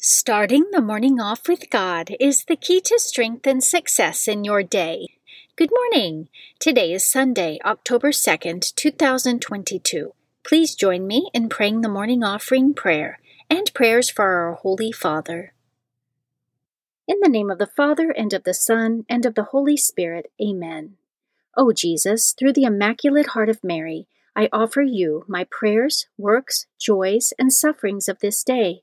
Starting the morning off with God is the key to strength and success in your day. Good morning. Today is Sunday, October 2nd, 2022. Please join me in praying the morning offering prayer and prayers for our Holy Father. In the name of the Father, and of the Son, and of the Holy Spirit, Amen. O Jesus, through the Immaculate Heart of Mary, I offer you my prayers, works, joys, and sufferings of this day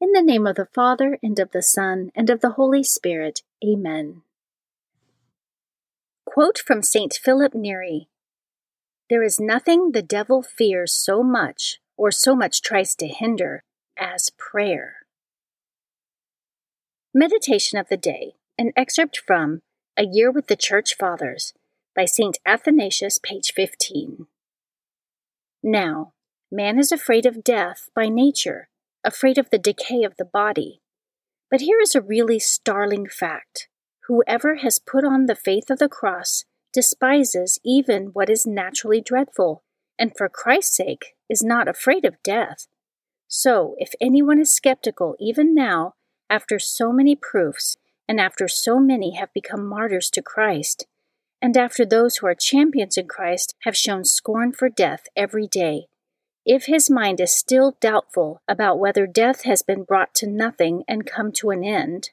In the name of the Father, and of the Son, and of the Holy Spirit. Amen. Quote from St. Philip Neri There is nothing the devil fears so much, or so much tries to hinder, as prayer. Meditation of the Day, an excerpt from A Year with the Church Fathers by St. Athanasius, page 15. Now, man is afraid of death by nature afraid of the decay of the body. But here is a really startling fact whoever has put on the faith of the cross despises even what is naturally dreadful, and for Christ's sake is not afraid of death. So, if anyone is skeptical even now, after so many proofs, and after so many have become martyrs to Christ, and after those who are champions in Christ have shown scorn for death every day, if his mind is still doubtful about whether death has been brought to nothing and come to an end,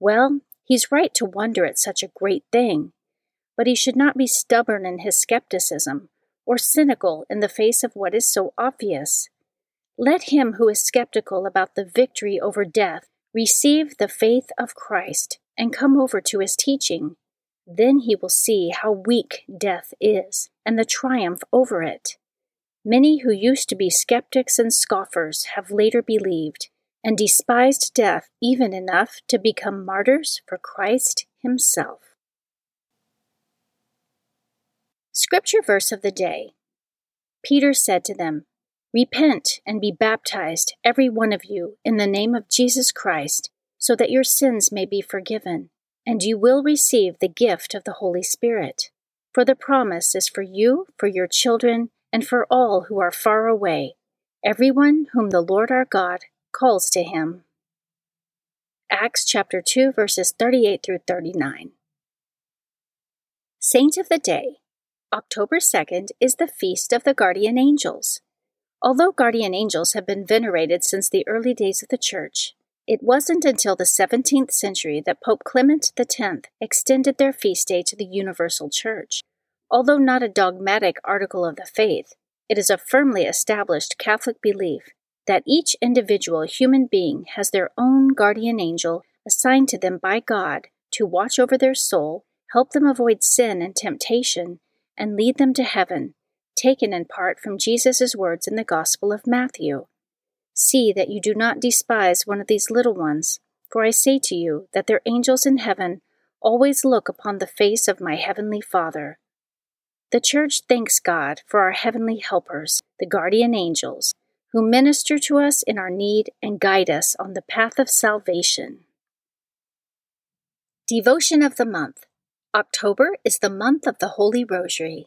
well, he's right to wonder at such a great thing. But he should not be stubborn in his skepticism or cynical in the face of what is so obvious. Let him who is skeptical about the victory over death receive the faith of Christ and come over to his teaching. Then he will see how weak death is and the triumph over it. Many who used to be skeptics and scoffers have later believed and despised death even enough to become martyrs for Christ Himself. Scripture verse of the day Peter said to them, Repent and be baptized, every one of you, in the name of Jesus Christ, so that your sins may be forgiven, and you will receive the gift of the Holy Spirit. For the promise is for you, for your children, and for all who are far away, everyone whom the Lord our God calls to him. Acts chapter 2 verses 38 through 39. Saint of the Day. October 2nd is the feast of the guardian angels. Although guardian angels have been venerated since the early days of the Church, it wasn't until the 17th century that Pope Clement X extended their feast day to the universal Church. Although not a dogmatic article of the faith, it is a firmly established Catholic belief that each individual human being has their own guardian angel assigned to them by God to watch over their soul, help them avoid sin and temptation, and lead them to heaven, taken in part from Jesus' words in the Gospel of Matthew. See that you do not despise one of these little ones, for I say to you that their angels in heaven always look upon the face of my heavenly Father. The Church thanks God for our heavenly helpers, the guardian angels, who minister to us in our need and guide us on the path of salvation. Devotion of the Month October is the month of the Holy Rosary.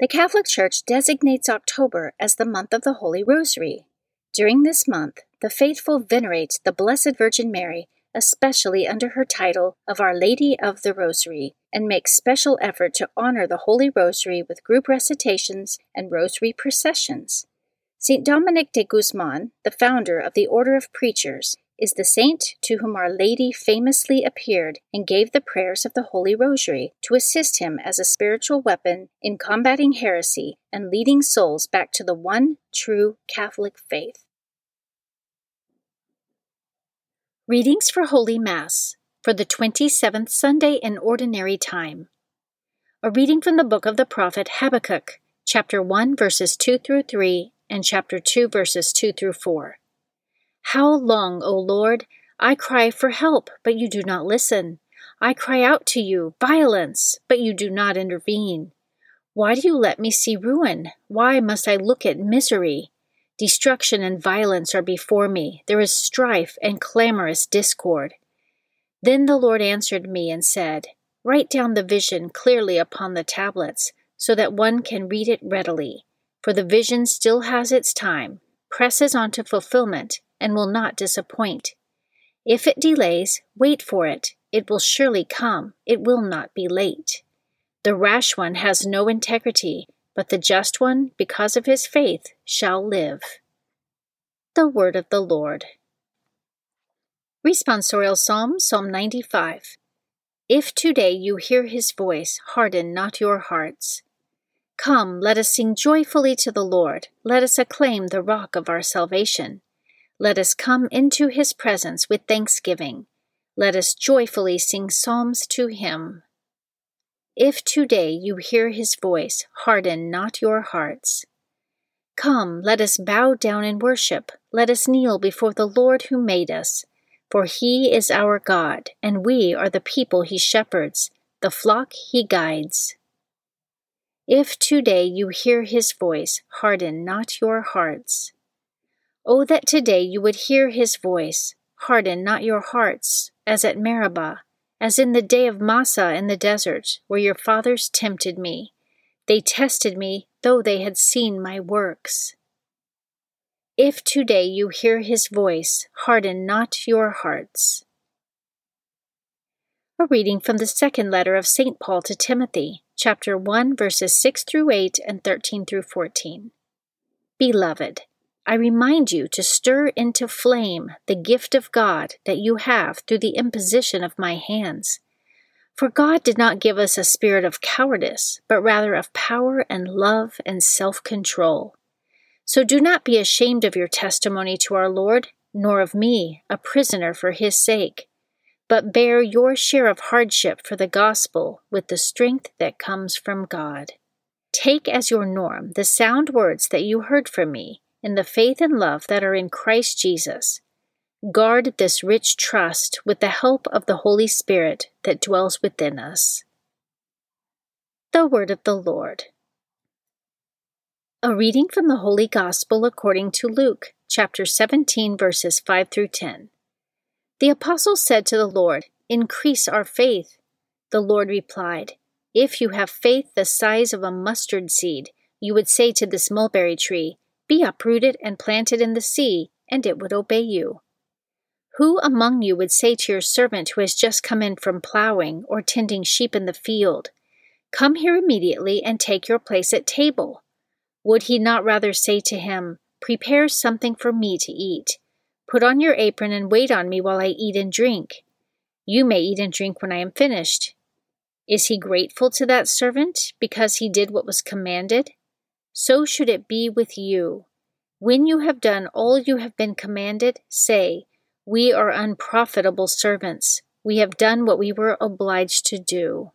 The Catholic Church designates October as the month of the Holy Rosary. During this month, the faithful venerate the Blessed Virgin Mary, especially under her title of Our Lady of the Rosary, and make special effort to honor the Holy Rosary with group recitations and rosary processions. St. Dominic de Guzman, the founder of the Order of Preachers, is the saint to whom Our Lady famously appeared and gave the prayers of the Holy Rosary to assist him as a spiritual weapon in combating heresy and leading souls back to the one true Catholic faith. Readings for Holy Mass for the 27th Sunday in Ordinary Time. A reading from the book of the prophet Habakkuk, chapter 1, verses 2 through 3, and chapter 2, verses 2 through 4. How long, O Lord? I cry for help, but you do not listen. I cry out to you, violence, but you do not intervene. Why do you let me see ruin? Why must I look at misery? Destruction and violence are before me. There is strife and clamorous discord. Then the Lord answered me and said, Write down the vision clearly upon the tablets, so that one can read it readily. For the vision still has its time, presses on to fulfillment, and will not disappoint. If it delays, wait for it. It will surely come. It will not be late. The rash one has no integrity, but the just one, because of his faith, shall live. The Word of the Lord. Responsorial Psalm, Psalm 95. If today you hear his voice, harden not your hearts. Come, let us sing joyfully to the Lord. Let us acclaim the rock of our salvation. Let us come into his presence with thanksgiving. Let us joyfully sing psalms to him. If today you hear his voice, harden not your hearts. Come, let us bow down and worship. Let us kneel before the Lord who made us. For he is our God, and we are the people he shepherds, the flock he guides. If today you hear his voice, harden not your hearts. Oh, that today you would hear his voice, harden not your hearts, as at Meribah, as in the day of Massah in the desert, where your fathers tempted me. They tested me, though they had seen my works. If today you hear his voice, harden not your hearts. A reading from the second letter of St. Paul to Timothy, chapter 1, verses 6 through 8 and 13 through 14. Beloved, I remind you to stir into flame the gift of God that you have through the imposition of my hands. For God did not give us a spirit of cowardice, but rather of power and love and self control. So do not be ashamed of your testimony to our Lord, nor of me, a prisoner for his sake, but bear your share of hardship for the gospel with the strength that comes from God. Take as your norm the sound words that you heard from me in the faith and love that are in Christ Jesus. Guard this rich trust with the help of the Holy Spirit that dwells within us. The Word of the Lord. A reading from the Holy Gospel according to Luke, chapter 17, verses 5 through 10. The apostle said to the Lord, Increase our faith. The Lord replied, If you have faith the size of a mustard seed, you would say to this mulberry tree, be uprooted and planted in the sea, and it would obey you. Who among you would say to your servant who has just come in from plowing or tending sheep in the field, Come here immediately and take your place at table? Would he not rather say to him, Prepare something for me to eat? Put on your apron and wait on me while I eat and drink. You may eat and drink when I am finished. Is he grateful to that servant because he did what was commanded? So should it be with you. When you have done all you have been commanded, say, We are unprofitable servants. We have done what we were obliged to do.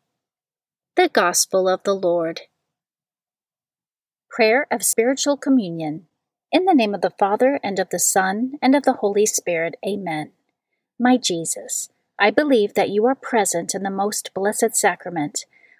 The Gospel of the Lord. Prayer of Spiritual Communion. In the name of the Father, and of the Son, and of the Holy Spirit, Amen. My Jesus, I believe that you are present in the most blessed sacrament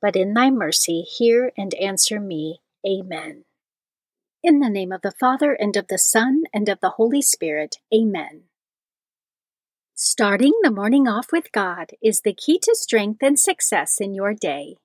but in thy mercy hear and answer me. Amen. In the name of the Father, and of the Son, and of the Holy Spirit. Amen. Starting the morning off with God is the key to strength and success in your day.